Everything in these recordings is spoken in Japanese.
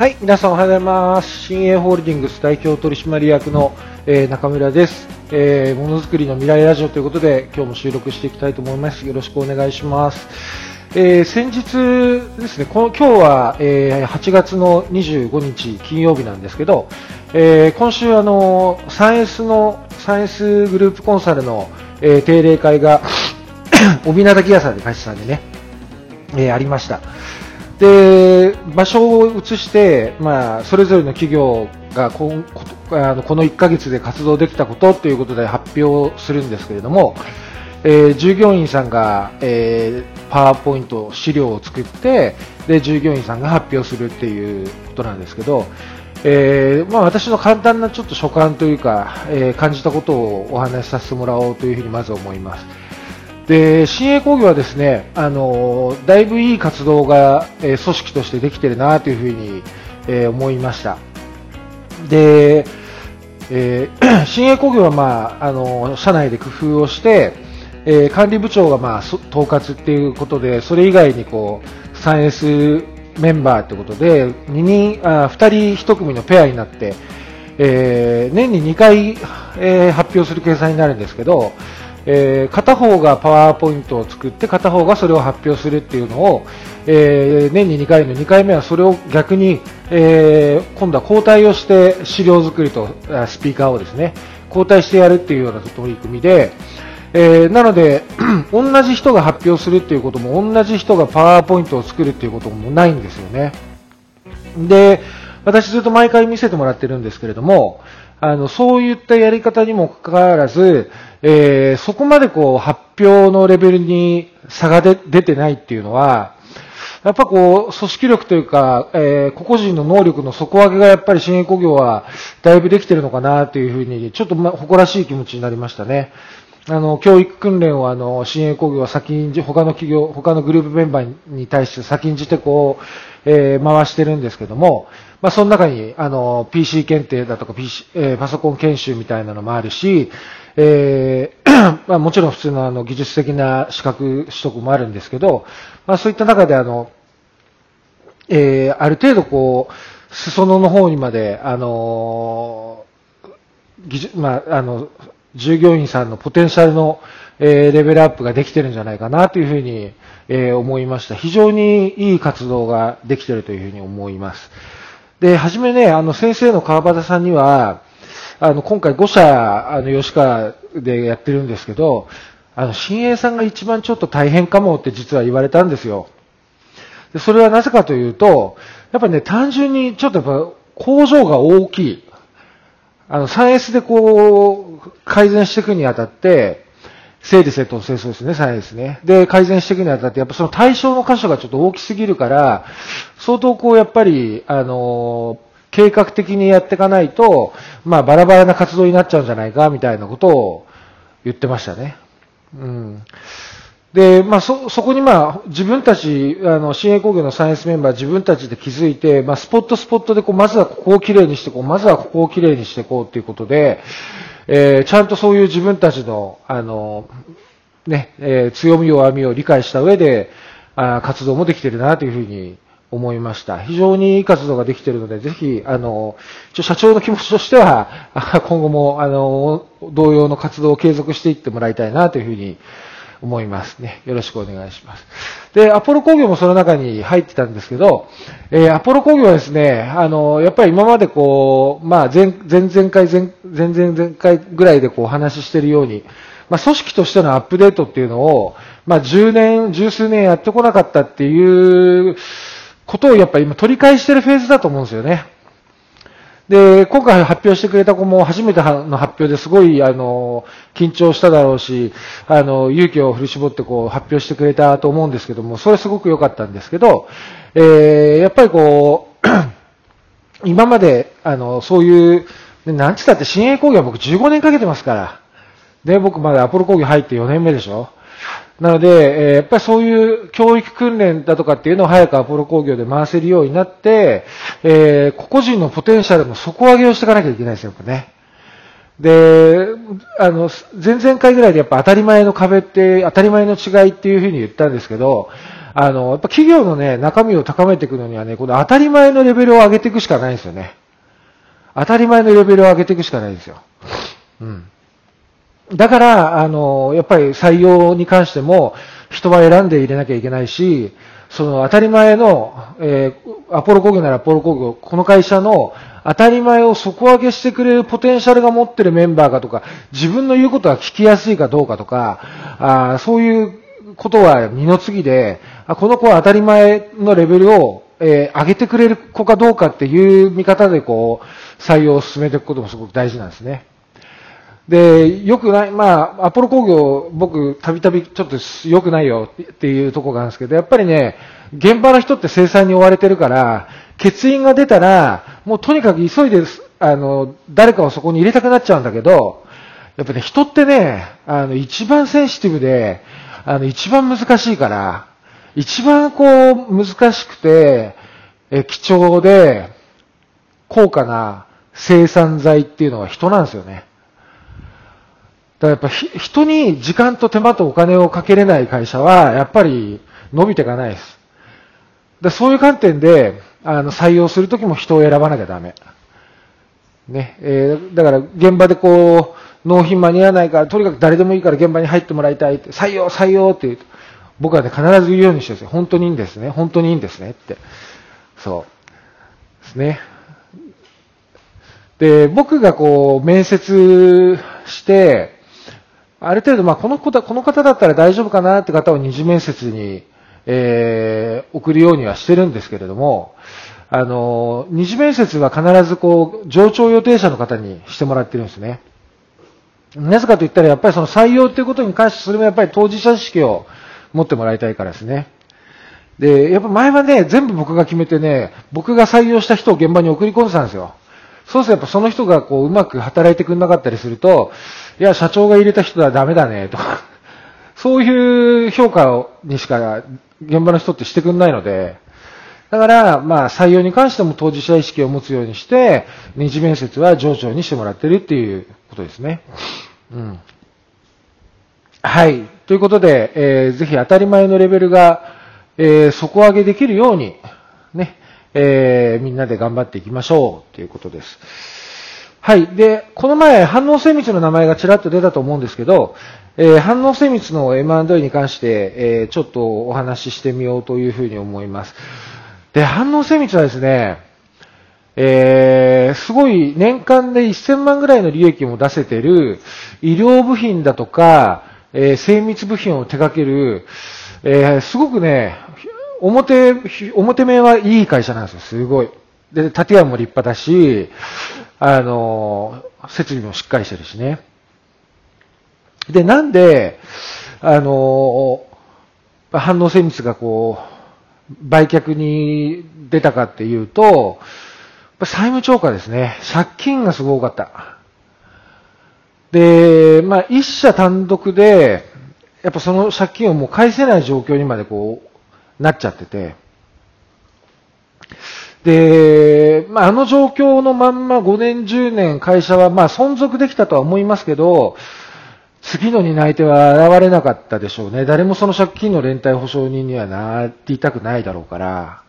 はい、皆さんおはようございます。新鋭ホールディングス代表取締役の、えー中村です、えーものづくりの未来ラジオということで、今日も収録していきたいと思います。よろしくお願いします。えー先日ですね、この今日は、えー8月の25日金曜日なんですけど、えー今週あの 3S の 3S グループコンサルの、えー定例会が帯名ギアさんで会社さんでね、えーありました。で場所を移して、まあ、それぞれの企業がこあのこの1ヶ月で活動できたことということで発表するんですけれども、えー従業員さんが、えーパワーポイント資料を作ってで従業員さんが発表するっていうことなんですけど、えーまあ、私の簡単なちょっと所感というか、え感じたことをお話しさせてもらおうというふうにまず思います。で新鋭工業はですね、あのだいぶいい活動が、えー組織としてできてるなというふうに、えー思いました。で、えー 新鋭工業は、まあ、あの社内で工夫をして、えー管理部長が、まあ、統括っていうことでそれ以外にこう 3S メンバーということで2人あ2人1組のペアになって、えー年に2回、えー発表する計算になるんですけど、えー片方がパワーポイントを作って片方がそれを発表するっていうのを、えー年に2回の2回目はそれを逆に、えー今度は交代をして資料作りとスピーカーをですね交代してやるっていうような取り組みで、えーなので 同じ人が発表するっていうことも同じ人がパワーポイントを作るっていうこともないんですよね。で、私ずっと毎回見せてもらってるんですけれども、あの、そういったやり方にもかかわらず、えーそこまでこう、発表のレベルに差が出てないっていうのは、やっぱこう、組織力というか、えー個々人の能力の底上げがやっぱり新営工業はだいぶできてるのかなというふうに、ちょっとま誇らしい気持ちになりましたね。あの、教育訓練をあの、新営工業は先んじ、他の企業、他のグループメンバーに対して先んじてこう、えー回してるんですけども、まあ、その中に、あの、PC 検定だとか、PC、えーパソコン研修みたいなのもあるし、えー まあ、もちろん普通のあの、技術的な資格取得もあるんですけど、まあ、そういった中であの、えーある程度こう、裾野の方にまで、あの技術、まあ、あの、従業員さんのポテンシャルの、えーレベルアップができてるんじゃないかなというふうに、えー思いました。非常にいい活動ができてるというふうに思います。で、はじめね、あの、先生の川端さんには、あの、今回5社、あの、吉川でやってるんですけど、あの、新栄さんが一番ちょっと大変かもって実は言われたんですよ。でそれはなぜかというと、やっぱりね、単純にちょっとやっぱ工場が大きい。あの、3S でこう、改善していくにあたって、整理整頓清掃ですね、3S ね。で、改善していくにあたって、やっぱその対象の箇所がちょっと大きすぎるから、相当こう、やっぱり、あの、計画的にやっていかないと、まあ、バラバラな活動になっちゃうんじゃないか、みたいなことを言ってましたね。うん。で、まあ、そ、そこにまあ、自分たち、あの、新鋭工業のサイエンスメンバー自分たちで気づいて、まあ、スポットスポットでこう、まずはここをきれいにしてこう、まずはここをきれいにしていこうっていうことで、えーちゃんとそういう自分たちの、あの、ね、えー強み弱みを理解した上で、あ活動もできてるなというふうに思いました。非常にいい活動ができてるので、ぜひ、あの、一応社長の気持ちとしては、今後も、あの、同様の活動を継続していってもらいたいなというふうに思いますね。よろしくお願いします。で、アポロ工業もその中に入ってたんですけど、えーアポロ工業はですね、あの、やっぱり今までこう、まあ、前、前々回、前、々前回ぐらいでこうお話ししてるように、まあ、組織としてのアップデートっていうのを、まあ、10年、十数年やってこなかったっていうことをやっぱり今取り返してるフェーズだと思うんですよね。で、今回発表してくれた子も初めての発表ですごい、あの、緊張しただろうし、あの、勇気を振り絞ってこう発表してくれたと思うんですけども、それすごく良かったんですけど、えーやっぱりこう、今まで、あの、そういう、なんつったって新鋭工業は僕15年かけてますから。で、僕まだアポロ工業入って4年目でしょ。なので、えーやっぱりそういう教育訓練だとかっていうのを早くアポロ工業で回せるようになって、えー個々人のポテンシャルの底上げをしていかなきゃいけないですよ、やっぱね。で、あの、前々回ぐらいでやっぱ当たり前の壁って当たり前の違いっていうふうに言ったんですけど、あの、やっぱ企業のね、中身を高めていくのにはね、この当たり前のレベルを上げていくしかないんですよね。当たり前のレベルを上げていくしかないんですよ。うん。だから、あの、やっぱり採用に関しても、人は選んで入れなきゃいけないし、その当たり前の、えー、アポロ工業ならアポロ工業、この会社の当たり前を底上げしてくれるポテンシャルが持ってるメンバーかとか、自分の言うことが聞きやすいかどうかとか、あそういうことは二の次で、あこの子は当たり前のレベルを、えー、上げてくれる子かどうかっていう見方でこう、採用を進めていくこともすごく大事なんですね。で、よくない、まあ、アポロ工業、僕、たびたびちょっと良くないよっていうとこがあるんですけど、やっぱりね、現場の人って生産に追われてるから、欠員が出たら、もうとにかく急いで、あの、誰かをそこに入れたくなっちゃうんだけど、やっぱね、人ってね、あの、一番センシティブで、あの、一番難しいから、一番こう、難しくて、え、貴重で、高価な生産材っていうのは人なんですよね。だからやっぱ人に時間と手間とお金をかけれない会社は、やっぱり伸びていかないです。だそういう観点で、あの、採用するときも人を選ばなきゃダメ。ね、えー、だから現場でこう、納品間に合わないから、とにかく誰でもいいから現場に入ってもらいたいって、採用、採用って言う、僕はね、必ず言うようにしてるんですよ。本当にいいんですね。本当にいいんですねって。そう。ですね。で、僕がこう、面接して、ある程度、まあ、この子だ、この方だったら大丈夫かなって方を二次面接に、えー、送るようにはしてるんですけれども、あの、二次面接は必ずこう、上長予定者の方にしてもらってるんですね。なぜかと言ったら、やっぱりその採用ということに関して、それもやっぱり当事者意識を持ってもらいたいからですね。で、やっぱ前はね、全部僕が決めてね、僕が採用した人を現場に送り込んでたんですよ。そうするとやっぱその人がこう、うまく働いてくれなかったりすると、いや、社長が入れた人はダメだね、とか、そういう評価にしか現場の人ってしてくんないので、だから、まあ、採用に関しても当事者意識を持つようにして、二次面接は上長にしてもらってるっていうことですね。うん。はい。ということで、えー、ぜひ当たり前のレベルが、えー、底上げできるように、ね、えー、みんなで頑張っていきましょうということです。はい。で、この前、反応精密の名前がちらっと出たと思うんですけど、えー、反応精密の M&A に関して、えー、ちょっとお話ししてみようというふうに思います。で、反応精密はですね、えー、すごい年間で1000万ぐらいの利益も出せてる医療部品だとか、え、精密部品を手掛ける、え、すごくね、表、表面はいい会社なんですよ、すごい。で、建屋も立派だし、あの、設備もしっかりしてるしね。で、なんで、あの、反応精密がこう、売却に出たかっていうと、債務超過ですね。借金がすごかった。で、まあ、一社単独で、やっぱその借金をもう返せない状況にまでこう、なっちゃってて、で、まあ、あの状況のまんま5年、10年会社はまあ存続できたとは思いますけど、次の担い手は現れなかったでしょうね。誰もその借金の連帯保証人にはなっていたくないだろうから。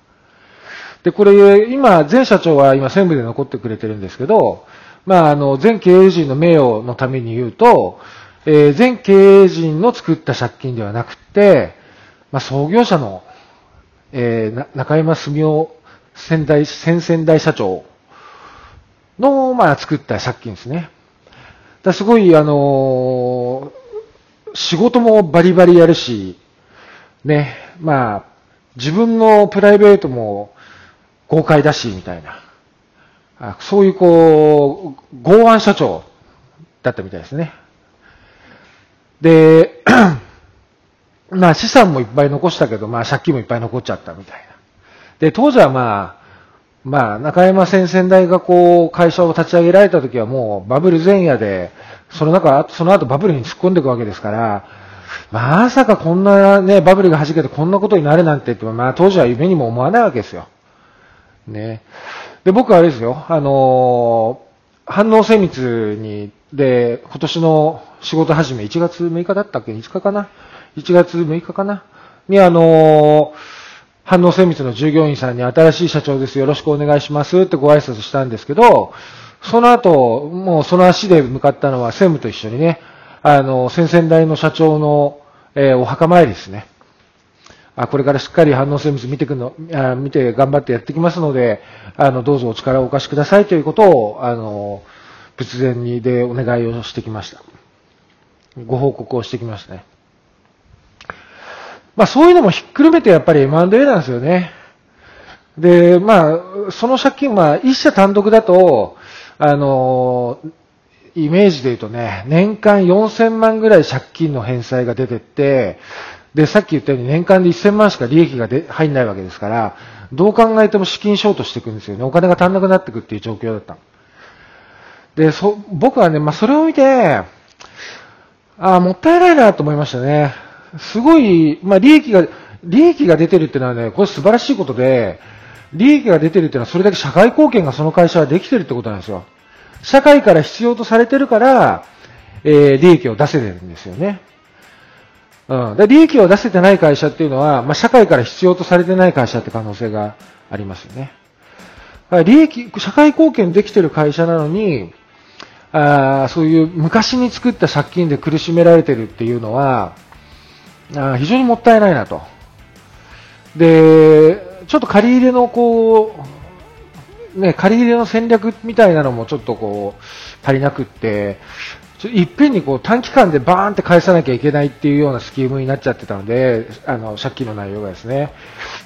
で、これ、今、前社長は今専務で残ってくれてるんですけど、まあ、あの、前経営陣の名誉のために言うと、えー、前経営陣の作った借金ではなくて、まあ、創業者の、えー、中山澄夫先代、先々代社長の、まあ、作った借金ですね。だすごい、あのー、仕事もバリバリやるし、ね、まあ、自分のプライベートも豪快だし、みたいな。あそういうこう、剛腕社長だったみたいですね。で、まあ資産もいっぱい残したけど、まあ借金もいっぱい残っちゃったみたいな。で、当時はまあ、まあ、中山先々代がこう、会社を立ち上げられた時はもうバブル前夜で、その中、その後バブルに突っ込んでいくわけですから、まさかこんなね、バブルが弾けてこんなことになるなんてって、まあ当時は夢にも思わないわけですよ。ね。で、僕はあれですよ、あのー反応精密にで、今年の仕事始め、1月6日だったっけ ?5 日かな？?1 月6日かなに、あの反応精密の従業員さんに新しい社長です。よろしくお願いしますってご挨拶したんですけど、その後、もうその足で向かったのは専務と一緒にね、あの、先々代の社長の、えー、お墓参りですね。あこれからしっかり反応精密見てくのあ、見て頑張ってやってきますので、あの、どうぞお力をお貸しくださいということを、あの、仏前にでお願いをしてきました。ご報告をしてきましたね。まあそういうのもひっくるめてやっぱり M&A なんですよね。で、まあ、その借金、まあ一社単独だと、あの、イメージで言うとね、年間4000万ぐらい借金の返済が出てって、で、さっき言ったように年間で1000万しか利益がで入んないわけですから、どう考えても資金ショートしていくんですよね。お金が足んなくなっていくっていう状況だった。で、そ、僕はね、まあ、それを見て、ああ、もったいないなと思いましたね。すごい、まあ、利益が、利益が出てるってのはね、これ素晴らしいことで、利益が出てるってのはそれだけ社会貢献がその会社はできてるってことなんですよ。社会から必要とされてるから、えー、利益を出せてるんですよね。うん。で、利益を出せてない会社っていうのは、まあ、社会から必要とされてない会社って可能性がありますよね。利益、社会貢献できてる会社なのに、あそういう昔に作った借金で苦しめられてるっていうのは、あ非常にもったいないなと。で、ちょっと借り入れのこう、ね、借り入れの戦略みたいなのもちょっとこう、足りなくって、いっぺんにこう短期間でバーンって返さなきゃいけないっていうようなスキームになっちゃってたので、あの、借金の内容がですね、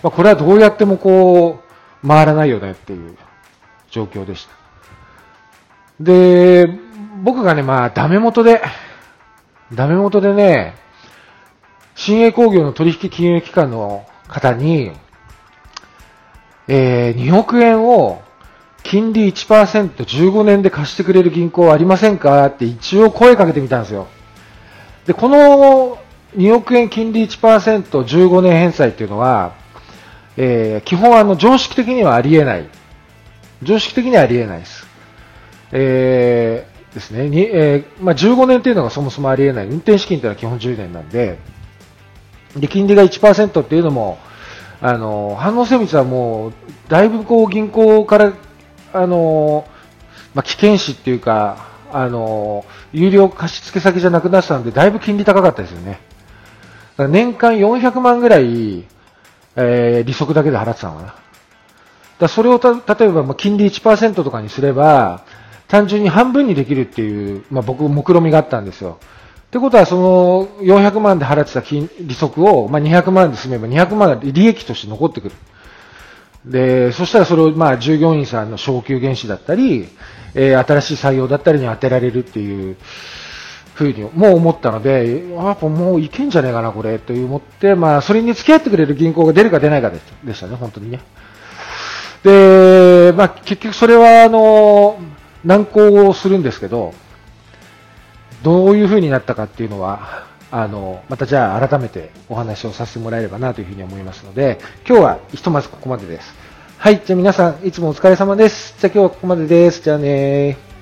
まあ、これはどうやってもこう、回らないよねっていう状況でした。で、僕がね、まあ、ダメ元で、ダメ元でね、新鋭工業の取引金融機関の方に、えー、2億円を金利 1%15 年で貸してくれる銀行はありませんかって一応声かけてみたんですよ。で、この2億円金利 1%15 年返済っていうのは、えー、基本あの常識的にはありえない。常識的にはありえないです。えー、ですね。にえー、まあ、15年っていうのがそもそもありえない。運転資金っていうのは基本10年なんで、で、金利が1%っていうのも、あの、反応精密はもう、だいぶこう銀行から、あの、まあ、危険視っていうか、あの、有料貸付先じゃなくなってたんで、だいぶ金利高かったですよね。年間400万ぐらい、えー、利息だけで払ってたのかな。だそれをた、例えば、まあ、金利1%とかにすれば、単純に半分にできるっていう、まあ、僕、目論みがあったんですよ。ってことは、その400万で払ってた金利息を、まあ、200万で済めば200万が利益として残ってくる。で、そしたらそれを、まあ、従業員さんの昇給原資だったり、えー、新しい採用だったりに当てられるっていうふうに、もう思ったので、やっぱもういけんじゃねえかな、これ、と思って、まあ、それに付き合ってくれる銀行が出るか出ないかでしたね、本当にね。で、まあ、結局それは、あの、難航をするんですけど、どういう風になったかっていうのは、あの、またじゃあ改めてお話をさせてもらえればなというふうに思いますので、今日はひとまずここまでです。はい、じゃあ皆さんいつもお疲れ様です。じゃあ今日はここまでです。じゃあね